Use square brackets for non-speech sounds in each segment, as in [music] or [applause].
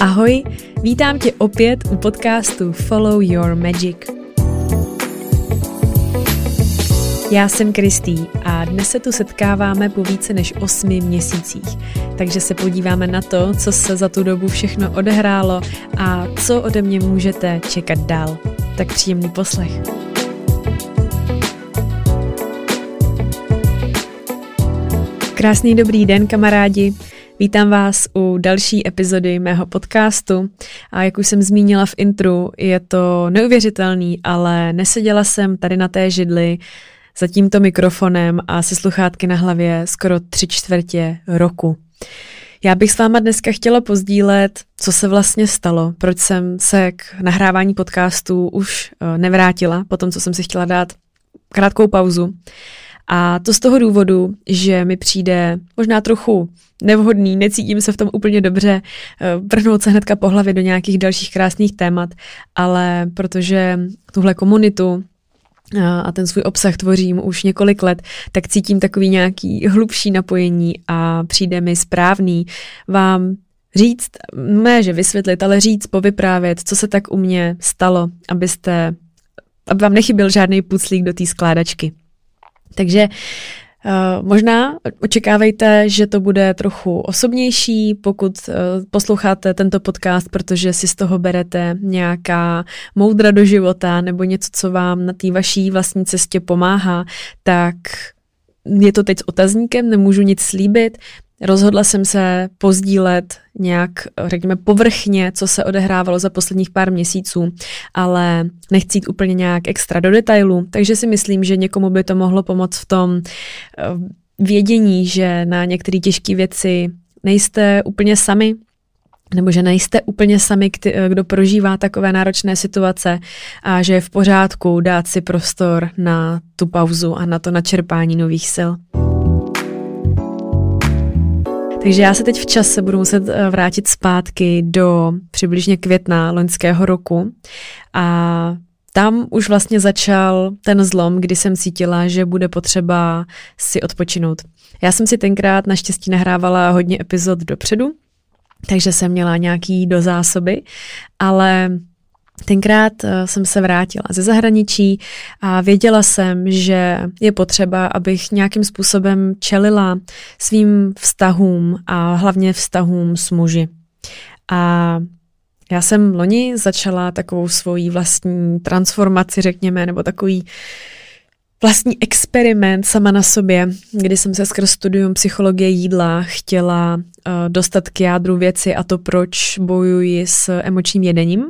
Ahoj, vítám tě opět u podcastu Follow Your Magic. Já jsem Kristý a dnes se tu setkáváme po více než osmi měsících, takže se podíváme na to, co se za tu dobu všechno odehrálo a co ode mě můžete čekat dál. Tak příjemný poslech. Krásný dobrý den, kamarádi. Vítám vás u další epizody mého podcastu a jak už jsem zmínila v intru, je to neuvěřitelný, ale neseděla jsem tady na té židli za tímto mikrofonem a se sluchátky na hlavě skoro tři čtvrtě roku. Já bych s váma dneska chtěla pozdílet, co se vlastně stalo, proč jsem se k nahrávání podcastů už eh, nevrátila, po tom, co jsem si chtěla dát krátkou pauzu. A to z toho důvodu, že mi přijde možná trochu nevhodný, necítím se v tom úplně dobře, eh, vrhnout se hnedka po hlavě do nějakých dalších krásných témat, ale protože tuhle komunitu eh, a ten svůj obsah tvořím už několik let, tak cítím takový nějaký hlubší napojení a přijde mi správný vám říct, ne že vysvětlit, ale říct, povyprávět, co se tak u mě stalo, abyste, aby vám nechyběl žádný puclík do té skládačky. Takže Uh, možná očekávejte, že to bude trochu osobnější, pokud uh, posloucháte tento podcast, protože si z toho berete nějaká moudra do života nebo něco, co vám na té vaší vlastní cestě pomáhá, tak je to teď s otazníkem, nemůžu nic slíbit. Rozhodla jsem se pozdílet nějak, řekněme, povrchně, co se odehrávalo za posledních pár měsíců, ale nechci jít úplně nějak extra do detailu, takže si myslím, že někomu by to mohlo pomoct v tom eh, vědění, že na některé těžké věci nejste úplně sami, nebo že nejste úplně sami, eh, kdo prožívá takové náročné situace a že je v pořádku dát si prostor na tu pauzu a na to načerpání nových sil. Takže já se teď v čase budu muset eh, vrátit zpátky do přibližně května loňského roku a tam už vlastně začal ten zlom, kdy jsem cítila, že bude potřeba si odpočinout. Já jsem si tenkrát naštěstí nahrávala hodně epizod dopředu, takže jsem měla nějaký do zásoby, ale Tenkrát eh, jsem se vrátila ze zahraničí a věděla jsem, že je potřeba, abych nějakým způsobem čelila svým vztahům a hlavně vztahům s muži. A já jsem loni začala takovou svoji vlastní transformaci, řekněme, nebo takový vlastní experiment sama na sobě, kdy jsem se skrz studium psychologie jídla chtěla uh, dostat k jádru věci a to, proč bojuji s emočním jedením.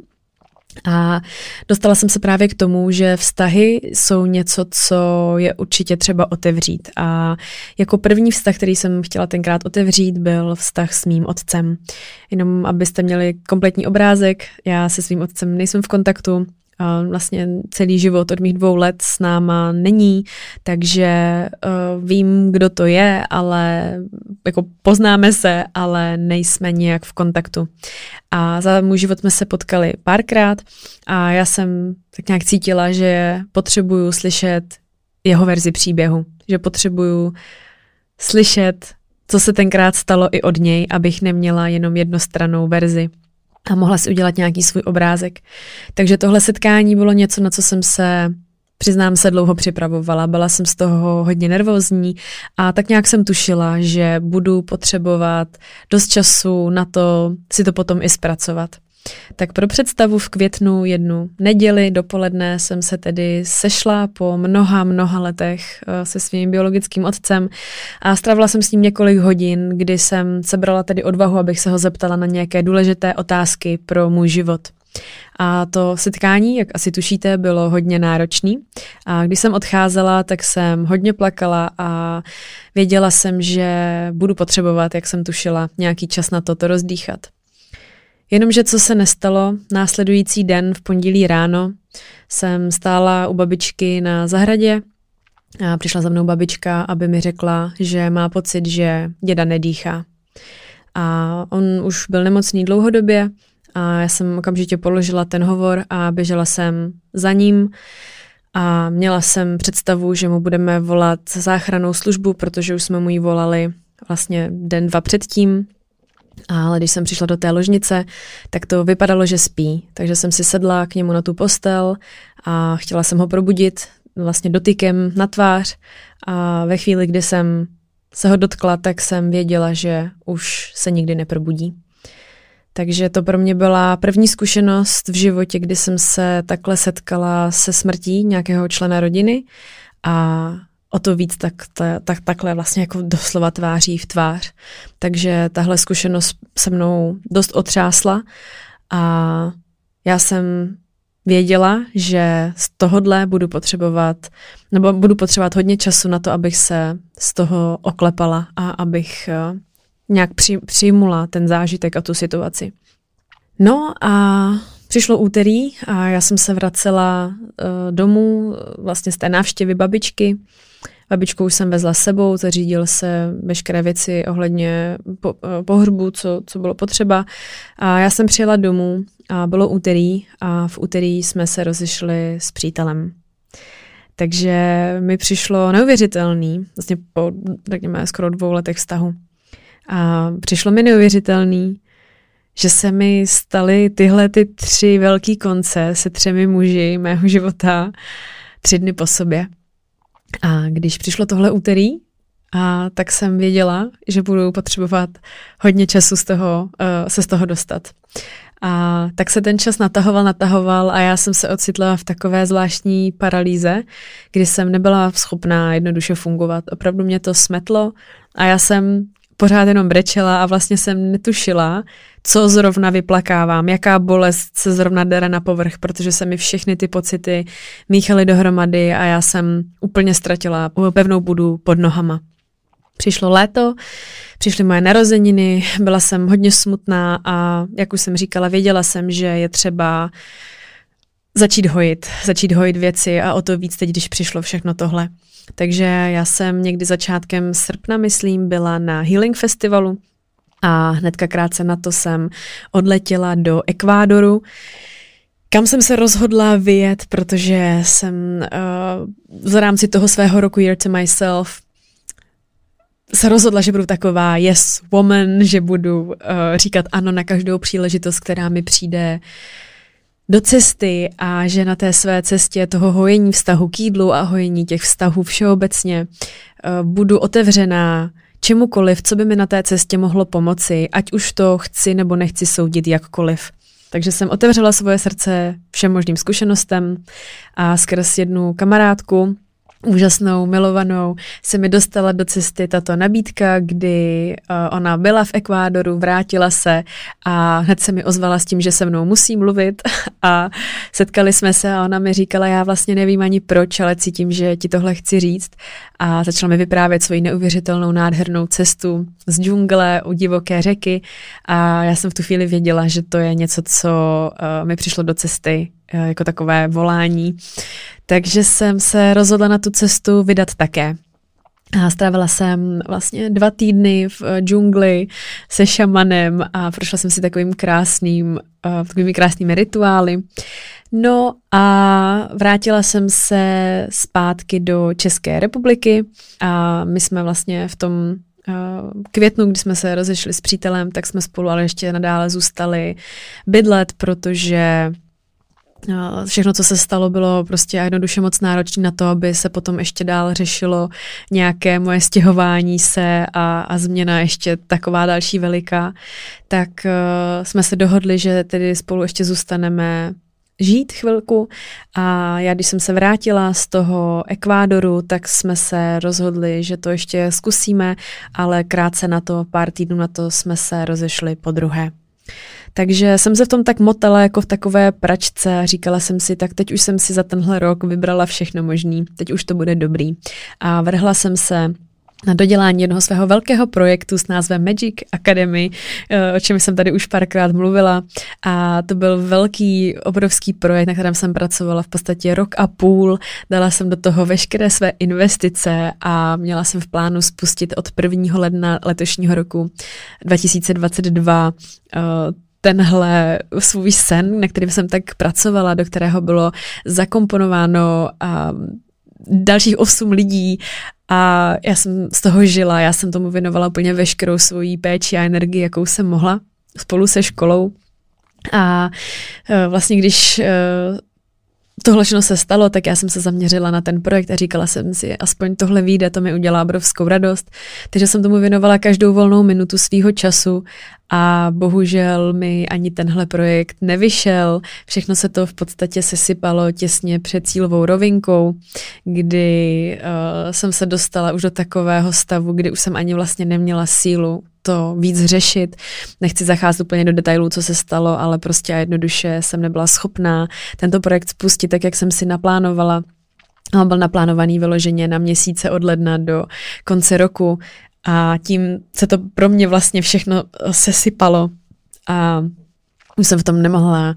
A dostala jsem se právě k tomu, že vztahy jsou něco, co je určitě třeba otevřít. A jako první vztah, který jsem chtěla tenkrát otevřít, byl vztah s mým otcem. Jenom abyste měli kompletní obrázek, já se svým otcem nejsem v kontaktu, vlastně celý život od mých dvou let s náma není, takže uh, vím, kdo to je, ale jako poznáme se, ale nejsme nějak v kontaktu. A za můj život jsme se potkali párkrát a já jsem tak nějak cítila, že potřebuju slyšet jeho verzi příběhu, že potřebuju slyšet, co se tenkrát stalo i od něj, abych neměla jenom jednostranou verzi a mohla si udělat nějaký svůj obrázek. Takže tohle setkání bylo něco, na co jsem se přiznám se, dlouho připravovala, byla jsem z toho hodně nervózní a tak nějak jsem tušila, že budu potřebovat dost času na to si to potom i zpracovat. Tak pro představu v květnu jednu neděli dopoledne jsem se tedy sešla po mnoha, mnoha letech eh, se svým biologickým otcem a stravila jsem s ním několik hodin, kdy jsem sebrala tedy odvahu, abych se ho zeptala na nějaké důležité otázky pro můj život. A to setkání, jak asi tušíte, bylo hodně náročný. A když jsem odcházela, tak jsem hodně plakala a věděla jsem, že budu potřebovat, jak jsem tušila, nějaký čas na to, to rozdýchat. Jenomže co se nestalo, následující den v pondělí ráno jsem stála u babičky na zahradě a přišla za mnou babička, aby mi řekla, že má pocit, že děda nedýchá. A on už byl nemocný dlouhodobě a já jsem okamžitě položila ten hovor a běžela jsem za ním a měla jsem představu, že mu budeme volat záchranou službu, protože už jsme mu ji volali vlastně den, dva předtím ale když jsem přišla do té ložnice, tak to vypadalo, že spí. Takže jsem si sedla k němu na tu postel a chtěla jsem ho probudit vlastně dotykem na tvář a ve chvíli, kdy jsem se ho dotkla, tak jsem věděla, že už se nikdy neprobudí. Takže to pro mě byla první zkušenost v životě, kdy jsem se takhle setkala se smrtí nějakého člena rodiny a o to víc tak, ta, tak, takhle vlastně jako doslova tváří v tvář. Takže tahle zkušenost se mnou dost otřásla a já jsem věděla, že z tohohle budu potřebovat, nebo budu potřebovat hodně času na to, abych se z toho oklepala a abych uh, nějak při, přijmula ten zážitek a tu situaci. No a přišlo úterý a já jsem se vracela uh, domů vlastně z té návštěvy babičky Babičku už jsem vezla sebou, zařídil se veškeré věci ohledně po, eh, pohřbu, co, co bylo potřeba. A já jsem přijela domů a bylo úterý a v úterý jsme se rozešli s přítelem. Takže mi přišlo neuvěřitelný, vlastně po, řekněme, skoro dvou letech vztahu. A přišlo mi neuvěřitelný, že se mi staly tyhle ty tři velký konce se třemi muži mého života tři dny po sobě. A když přišlo tohle úterý, a tak jsem věděla, že budu potřebovat hodně času z toho, uh, se z toho dostat. A tak se ten čas natahoval, natahoval a já jsem se ocitla v takové zvláštní paralýze, kdy jsem nebyla schopná jednoduše fungovat. Opravdu mě to smetlo a já jsem pořád jenom brečela a vlastně jsem netušila, co zrovna vyplakávám, jaká bolest se zrovna dere na povrch, protože se mi všechny ty pocity míchaly dohromady a já jsem úplně ztratila pevnou budu pod nohama. Přišlo léto, přišly moje narozeniny, byla jsem hodně smutná a jak už jsem říkala, věděla jsem, že je třeba začít hojit, začít hojit věci a o to víc teď, když přišlo všechno tohle. Takže já jsem někdy začátkem srpna, myslím, byla na Healing Festivalu a hnedka krátce na to jsem odletěla do Ekvádoru, kam jsem se rozhodla vyjet, protože jsem uh, v rámci toho svého roku Year to Myself se rozhodla, že budu taková yes woman, že budu uh, říkat ano na každou příležitost, která mi přijde do cesty a že na té své cestě toho hojení vztahu k jídlu a hojení těch vztahů všeobecně uh, budu otevřená čemukoliv, co by mi na té cestě mohlo pomoci, ať už to chci nebo nechci soudit jakkoliv. Takže jsem otevřela svoje srdce všem možným zkušenostem a skrz jednu kamarádku, úžasnou, milovanou, se mi dostala do cesty tato nabídka, kdy uh, ona byla v Ekvádoru, vrátila se a hned se mi ozvala s tím, že se mnou musí mluvit. [laughs] A setkali jsme se a ona mi říkala, já vlastně nevím ani proč, ale cítím, že ti tohle chci říct. A začala mi vyprávět svoji neuvěřitelnou nádhernou cestu z džungle u divoké řeky. A já jsem v tu chvíli věděla, že to je něco, co uh, mi přišlo do cesty jako takové volání. Takže jsem se rozhodla na tu cestu vydat také. A strávila jsem vlastně dva týdny v eh, džungli se šamanem a prošla jsem si takovým krásným, uh, takovými krásnými rituály. No a vrátila jsem se zpátky do České republiky a my jsme vlastně v tom květnu, kdy jsme se rozešli s přítelem, tak jsme spolu ale ještě nadále zůstali bydlet, protože Všechno, co se stalo, bylo prostě jednoduše moc náročné na to, aby se potom ještě dál řešilo nějaké moje stěhování se a, a změna ještě taková další veliká. Tak uh, jsme se dohodli, že tedy spolu ještě zůstaneme žít chvilku a já, když jsem se vrátila z toho Ekvádoru, tak jsme se rozhodli, že to ještě zkusíme, ale krátce na to, pár týdnů na to jsme se rozešli po druhé. Takže jsem se v tom tak motala jako v takové pračce a říkala jsem si, tak teď už jsem si za tenhle rok vybrala všechno možný, teď už to bude dobrý. A vrhla jsem se na dodělání jednoho svého velkého projektu s názvem Magic Academy, eh, o čem jsem tady už párkrát mluvila. A to byl velký, obrovský projekt, na kterém jsem pracovala v podstatě rok a půl. Dala jsem do toho veškeré své investice a měla jsem v plánu spustit od 1. ledna letošního roku 2022 tenhle svůj sen, na kterým jsem tak pracovala, do kterého bylo zakomponováno um, dalších osm lidí a já jsem z toho žila, já jsem tomu věnovala úplně veškerou svoji péči a energii, jakou jsem mohla spolu se školou. A e, vlastně když e, tohle všechno se stalo, tak já jsem se zaměřila na ten projekt a říkala jsem si, aspoň tohle vyjde, to mi udělá obrovskou radost. Takže jsem tomu věnovala každou volnou minutu svýho času a bohužel mi ani tenhle projekt nevyšel. Všechno se to v podstatě sesypalo těsně před cílovou rovinkou, kdy uh, jsem se dostala už do takového stavu, kdy už jsem ani vlastně neměla sílu to víc řešit. Nechci zacházet úplně do detailů, co se stalo, ale prostě jednoduše jsem nebyla schopná tento projekt spustit tak, jak jsem si naplánovala. On byl naplánovaný vyloženě na měsíce od ledna do konce roku a tím se to pro mě vlastně všechno sesypalo a už jsem v tom nemohla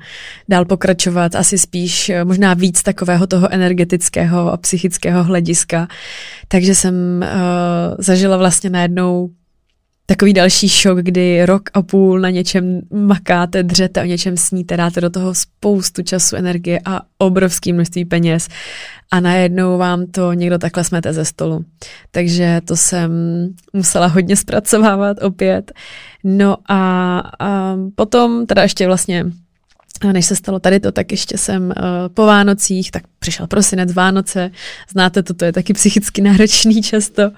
dál pokračovat, asi spíš možná víc takového toho energetického a psychického hlediska. Takže jsem uh, zažila vlastně najednou takový další šok, kdy rok a půl na něčem makáte, dřete, o něčem sníte, dáte do toho spoustu času, energie a obrovské množství peněz a najednou vám to někdo takhle smete ze stolu. Takže to jsem musela hodně zpracovávat opět. No a, a potom teda ještě vlastně než se stalo tady to, tak ještě jsem uh, po Vánocích, tak přišel prosinec, Vánoce, znáte to, to je taky psychicky náročný často.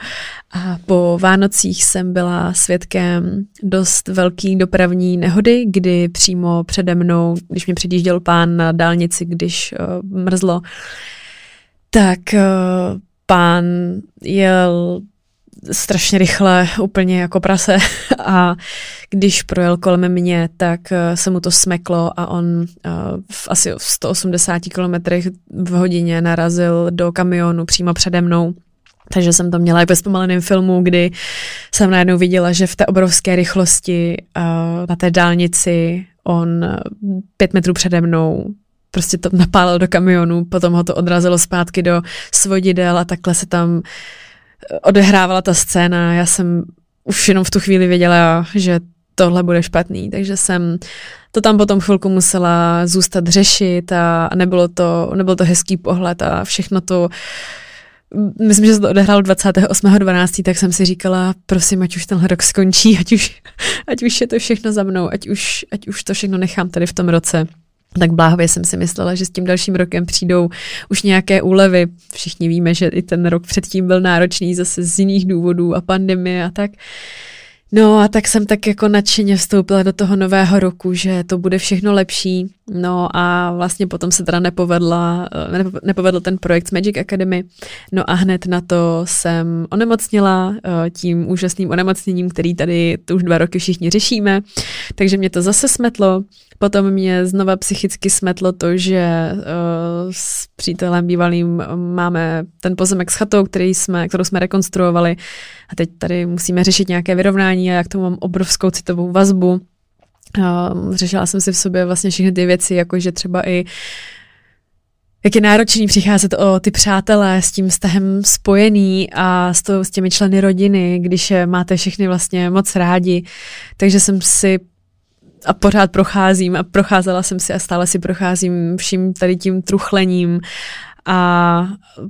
A po Vánocích jsem byla svědkem dost velký dopravní nehody, kdy přímo přede mnou, když mě předjížděl pán na dálnici, když uh, mrzlo, tak uh, pán jel strašně rychle, úplně jako prase [laughs] a když projel kolem mě, tak eh, se mu to smeklo a on eh, v asi 180 km v hodině narazil do kamionu přímo přede mnou. Takže jsem to měla i ve zpomaleném filmu, kdy jsem najednou viděla, že v té obrovské rychlosti uh, na té dálnici on pět metrů přede mnou prostě to napálil do kamionu, potom ho to odrazilo zpátky do svodidel a takhle se tam odehrávala ta scéna. Já jsem už jenom v tu chvíli věděla, že tohle bude špatný, takže jsem to tam potom chvilku musela zůstat řešit a nebylo to, nebyl to hezký pohled a všechno to myslím, že se to odehrálo 28.12., tak jsem si říkala, prosím, ať už tenhle rok skončí, ať už, ať už je to všechno za mnou, ať už, ať už to všechno nechám tady v tom roce tak bláhově jsem si myslela, že s tím dalším rokem přijdou už nějaké úlevy. Všichni víme, že i ten rok předtím byl náročný zase z jiných důvodů a pandemie a tak. No a tak jsem tak jako nadšeně vstoupila do toho nového roku, že to bude všechno lepší. No a vlastně potom se teda nepovedla, eh, nepovedl ten projekt Magic Academy. No a hned na to jsem onemocnila eh, tím úžasným onemocněním, který tady to už dva roky všichni řešíme. Takže mě to zase smetlo. Potom mě znova psychicky smetlo to, že uh, s přítelem bývalým máme ten pozemek s chatou, který jsme, kterou jsme rekonstruovali a teď tady musíme řešit nějaké vyrovnání a jak to mám obrovskou citovou vazbu. Uh, řešila jsem si v sobě vlastně všechny ty věci, jakože třeba i jak je náročný přicházet o ty přátelé s tím vztahem spojený a s, to, s těmi členy rodiny, když je máte všechny vlastně moc rádi. Takže jsem si a pořád procházím a procházela jsem si a stále si procházím vším tady tím truchlením a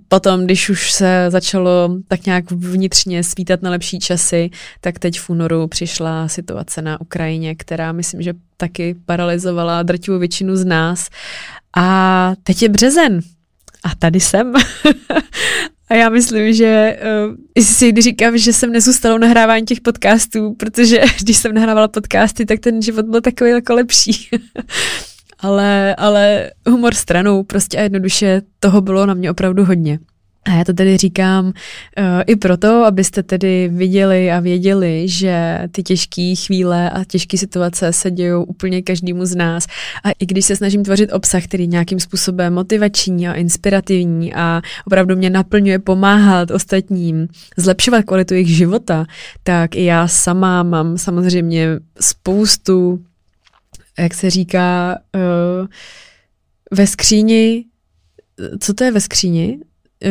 potom, když už se začalo tak nějak vnitřně svítat na lepší časy, tak teď v únoru přišla situace na Ukrajině, která myslím, že taky paralizovala drtivou většinu z nás. A teď je březen. A tady jsem. [laughs] A já myslím, že uh, si když říkám, že jsem nezůstala nahrávání těch podcastů, protože [laughs] když jsem nahrávala podcasty, tak ten život byl takový jako lepší. [laughs] ale, ale humor stranou, prostě a jednoduše toho bylo na mě opravdu hodně. A já to tedy říkám uh, i proto, abyste tedy viděli a věděli, že ty těžké chvíle a těžké situace se dějou úplně každému z nás. A i když se snažím tvořit obsah, který nějakým způsobem motivační a inspirativní a opravdu mě naplňuje pomáhat ostatním, zlepšovat kvalitu jejich života, tak i já sama mám samozřejmě spoustu, jak se říká, uh, ve skříni co to je ve skříni?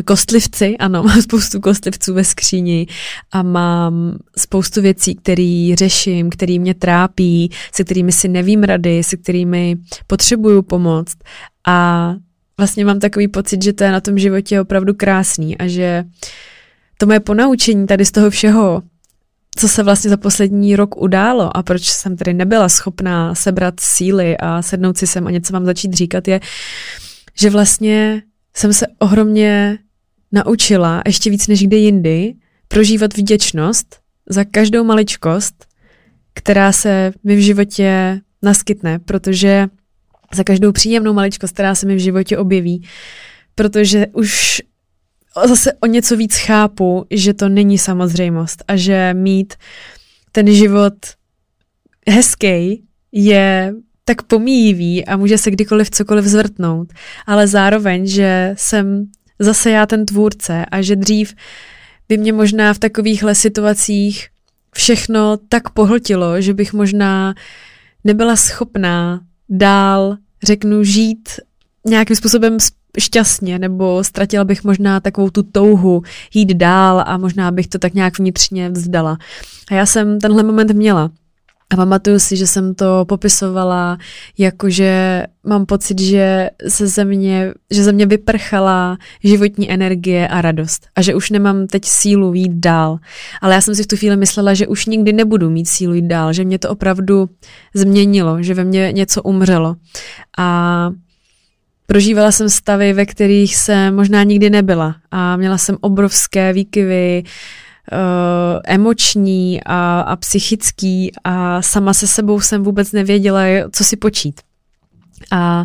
kostlivci, ano, [laughs] mám spoustu kostlivců ve skříni a mám spoustu věcí, které řeším, které mě trápí, se kterými si nevím rady, se kterými potřebuju pomoct a vlastně mám takový pocit, že to je na tom životě opravdu krásný a že to moje ponaučení tady z toho všeho, co se vlastně za poslední rok událo a proč jsem tedy nebyla schopná sebrat síly a sednout si sem a něco vám začít říkat, je, že vlastně jsem se ohromně naučila, ještě víc než kde jindy, prožívat vděčnost za každou maličkost, která se mi v životě naskytne, protože za každou příjemnou maličkost, která se mi v životě objeví, protože už zase o něco víc chápu, že to není samozřejmost a že mít ten život hezký je tak pomíjivý a může se kdykoliv cokoliv zvrtnout, ale zároveň, že jsem zase já ten tvůrce a že dřív by mě možná v takovýchhle situacích všechno tak pohltilo, že bych možná nebyla schopná dál, řeknu, žít nějakým způsobem šťastně, nebo ztratila bych možná takovou tu touhu jít dál a možná bych to tak nějak vnitřně vzdala. A já jsem tenhle moment měla. A pamatuju si, že jsem to popisovala jako, že mám pocit, že se ze mě, že ze mě vyprchala životní energie a radost. A že už nemám teď sílu jít dál. Ale já jsem si v tu chvíli myslela, že už nikdy nebudu mít sílu jít dál, že mě to opravdu změnilo, že ve mně něco umřelo. A prožívala jsem stavy, ve kterých jsem možná nikdy nebyla. A měla jsem obrovské výkyvy, uh, emoční a, a psychický a sama se sebou jsem vůbec nevěděla, co si počít. A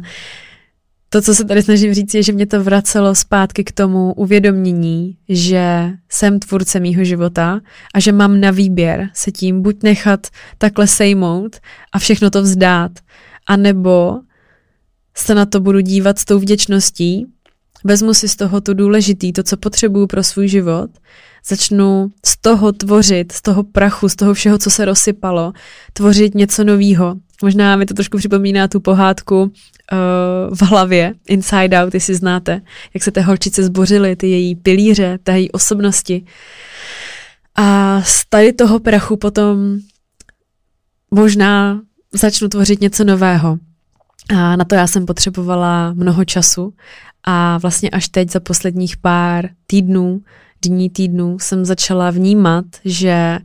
to, co se tady snažím říct, je, že mě to vracelo zpátky k tomu uvědomění, že jsem tvůrce mýho života a že mám na výběr se tím buď nechat takhle sejmout a všechno to vzdát, anebo se na to budu dívat s tou vděčností, vezmu si z toho to důležitý, to, co potřebuju pro svůj život začnu z toho tvořit, z toho prachu, z toho všeho, co se rozsypalo, tvořit něco novýho. Možná mi to trošku připomíná tu pohádku uh, v hlavě, Inside Out, jestli znáte, jak se té holčice zbořily, ty její pilíře, té její osobnosti. A z tady toho prachu potom možná začnu tvořit něco nového. A na to já jsem potřebovala mnoho času. A vlastně až teď za posledních pár týdnů dní, týdnů jsem začala vnímat, že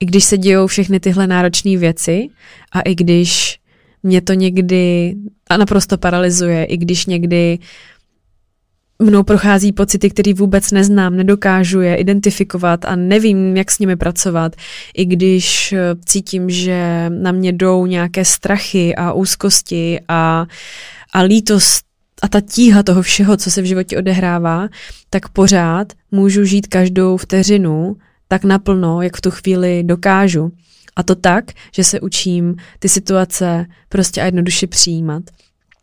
i když se dějou všechny tyhle náročné věci a i když mě to někdy a naprosto paralyzuje, i když někdy mnou prochází pocity, které vůbec neznám, nedokážu je identifikovat a nevím, jak s nimi pracovat. I když eh, cítím, že na mě jdou nějaké strachy a úzkosti a, a lítost a ta tíha toho všeho, co se v životě odehrává, tak pořád můžu žít každou vteřinu tak naplno, jak v tu chvíli dokážu. A to tak, že se učím ty situace prostě a jednoduše přijímat.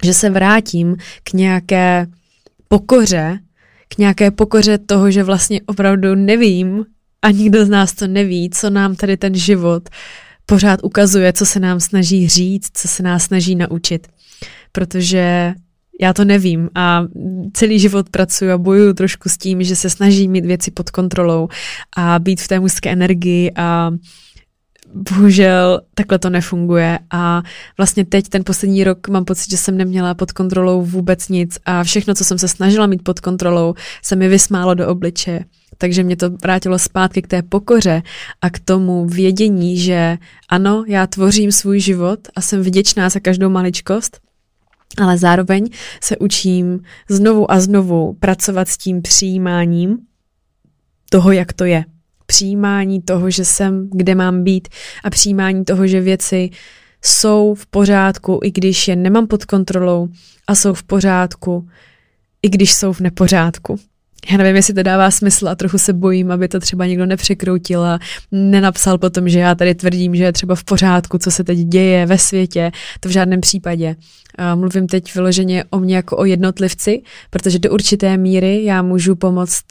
Že se vrátím k nějaké pokoře, k nějaké pokoře toho, že vlastně opravdu nevím a nikdo z nás to neví, co nám tady ten život pořád ukazuje, co se nám snaží říct, co se nás snaží naučit. Protože já to nevím a celý život pracuji a bojuju trošku s tím, že se snažím mít věci pod kontrolou a být v té mužské energii a bohužel takhle to nefunguje a vlastně teď ten poslední rok mám pocit, že jsem neměla pod kontrolou vůbec nic a všechno, co jsem se snažila mít pod kontrolou, se mi vysmálo do obličeje. Takže mě to vrátilo zpátky k té pokoře a k tomu vědění, že ano, já tvořím svůj život a jsem vděčná za každou maličkost, ale zároveň se učím znovu a znovu pracovat s tím přijímáním toho, jak to je. Přijímání toho, že jsem, kde mám být a přijímání toho, že věci jsou v pořádku, i když je nemám pod kontrolou a jsou v pořádku, i když jsou v nepořádku. Já nevím, jestli to dává smysl a trochu se bojím, aby to třeba někdo nepřekroutil a nenapsal potom, že já tady tvrdím, že je třeba v pořádku, co se teď děje ve světě. To v žádném případě. Mluvím teď vyloženě o mě jako o jednotlivci, protože do určité míry já můžu pomoct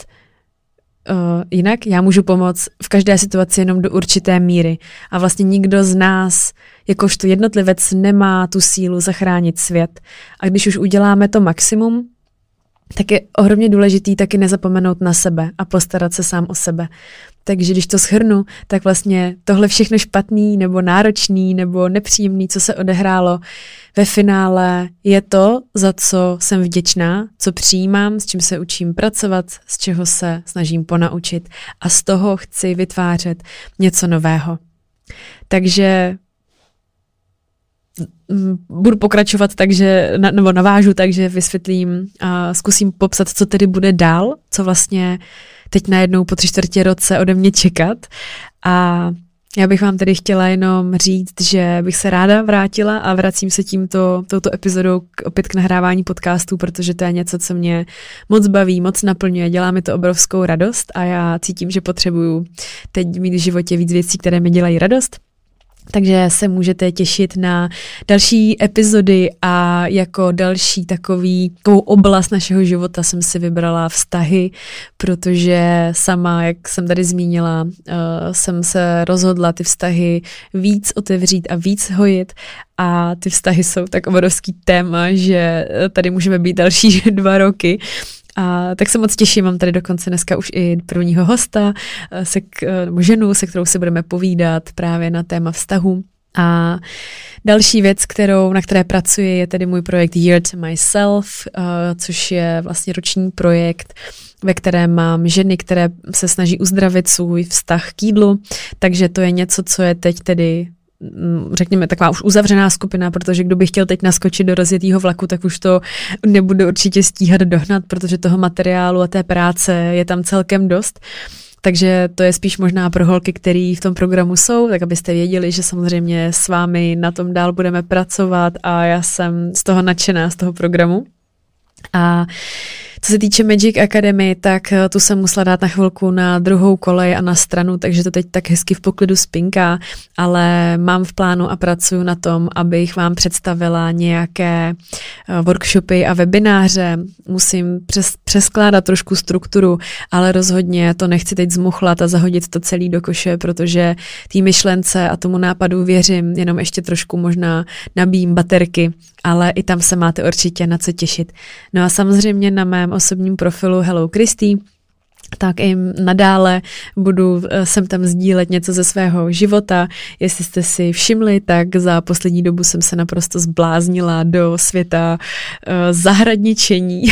Uh, jinak já můžu pomoct v každé situaci jenom do určité míry. A vlastně nikdo z nás, jakožto jednotlivec, nemá tu sílu zachránit svět. A když už uděláme to maximum, tak je ohromně důležitý taky nezapomenout na sebe a postarat se sám o sebe. Takže když to shrnu, tak vlastně tohle všechno špatný nebo náročný nebo nepříjemný, co se odehrálo, ve finále je to, za co jsem vděčná, co přijímám, s čím se učím pracovat, z čeho se snažím ponaučit a z toho chci vytvářet něco nového. Takže mm, budu pokračovat takže, nebo navážu takže vysvětlím a zkusím popsat, co tedy bude dál, co vlastně teď najednou po tři čtvrtě roce ode mě čekat a já bych vám tedy chtěla jenom říct, že bych se ráda vrátila a vracím se tímto, touto epizodou k, opět k nahrávání podcastů, protože to je něco, co mě moc baví, moc naplňuje, dělá mi to obrovskou radost a já cítím, že potřebuju teď mít v životě víc věcí, které mi dělají radost. Takže se můžete těšit na další epizody a jako další takový takovou oblast našeho života jsem si vybrala vztahy, protože sama, jak jsem tady zmínila, uh, jsem se rozhodla ty vztahy víc otevřít a víc hojit a ty vztahy jsou tak obrovský téma, že tady můžeme být další [laughs] dva roky a tak se moc těším, mám tady dokonce dneska už i prvního hosta, eh, se, eh, nebo ženu, se kterou se budeme povídat právě na téma vztahu. A další věc, kterou, na které pracuji, je tedy můj projekt Year to Myself, uh, což je vlastně roční projekt, ve kterém mám ženy, které se snaží uzdravit svůj vztah k jídlu, takže to je něco, co je teď tedy řekněme, taková už uzavřená skupina, protože kdo by chtěl teď naskočit do rozjetého vlaku, tak už to nebude určitě stíhat dohnat, protože toho materiálu a té práce je tam celkem dost. Takže to je spíš možná pro holky, které v tom programu jsou, tak abyste věděli, že samozřejmě s vámi na tom dál budeme pracovat a já jsem z toho nadšená, z toho programu. A co se týče Magic Academy, tak eh, tu jsem musela dát na chvilku na druhou kolej a na stranu, takže to teď tak hezky v poklidu spinká, ale mám v plánu a pracuji na tom, abych vám představila nějaké eh, workshopy a webináře. Musím přes, přeskládat trošku strukturu, ale rozhodně to nechci teď zmuchlat a zahodit to celý do koše, protože té myšlence a tomu nápadu věřím, jenom ještě trošku možná nabíjím baterky, ale i tam se máte určitě na co těšit. No a samozřejmě na mém osobním profilu Hello Christy tak i nadále budu eh, sem tam sdílet něco ze svého života. Jestli jste si všimli, tak za poslední dobu jsem se naprosto zbláznila do světa uh, zahradničení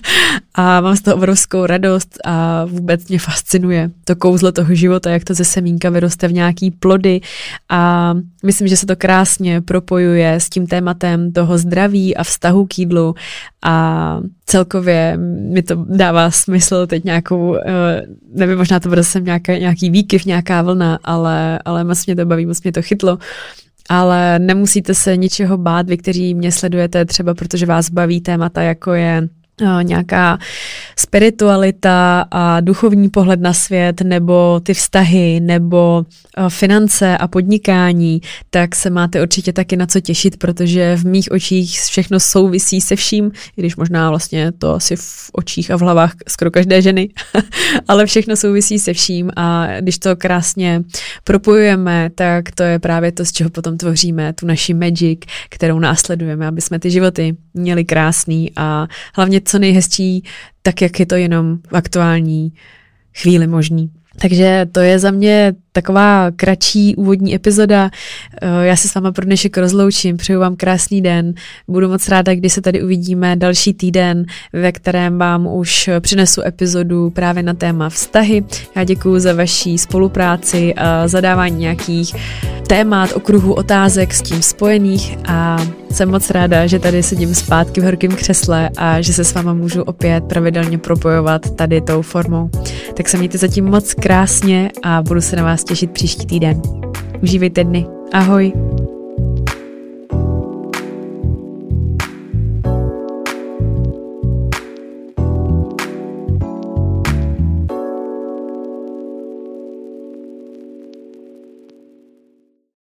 [laughs] a mám z toho obrovskou radost a vůbec mě fascinuje to kouzlo toho života, jak to ze semínka vyroste v nějaký plody a myslím, že se to krásně propojuje s tím tématem toho zdraví a vztahu k jídlu a celkově mi to dává smysl teď nějakou, eh, nevím, možná to bude zase nějaká, nějaký výkyv, nějaká vlna, ale, ale moc mě to baví, moc mě to chytlo. Ale nemusíte se ničeho bát, vy, kteří mě sledujete, třeba protože vás baví témata, jako je nějaká spiritualita a duchovní pohled na svět, nebo ty vztahy, nebo finance a podnikání, tak se máte určitě taky na co těšit, protože v mých očích všechno souvisí se vším, i když možná vlastně to asi v očích a v hlavách skoro každé ženy, [laughs] ale všechno souvisí se vším a když to krásně propojujeme, tak to je právě to, z čeho potom tvoříme tu naši magic, kterou následujeme, aby jsme ty životy měli krásný a hlavně co nejhezčí, tak jak je to jenom v aktuální chvíli možný. Takže to je za mě taková kratší úvodní epizoda. Eh, já se s váma pro dnešek rozloučím, přeju vám krásný den. Budu moc ráda, když se tady uvidíme další týden, ve kterém vám už přinesu epizodu právě na téma vztahy. Já děkuji za vaší spolupráci a zadávání nějakých témat, okruhu otázek s tím spojených a jsem moc ráda, že tady sedím zpátky v horkém křesle a že se s váma můžu opět pravidelně propojovat tady tou formou. Tak se mějte zatím moc krásně a budu se na vás těšit příští týden. Užívejte dny. Ahoj!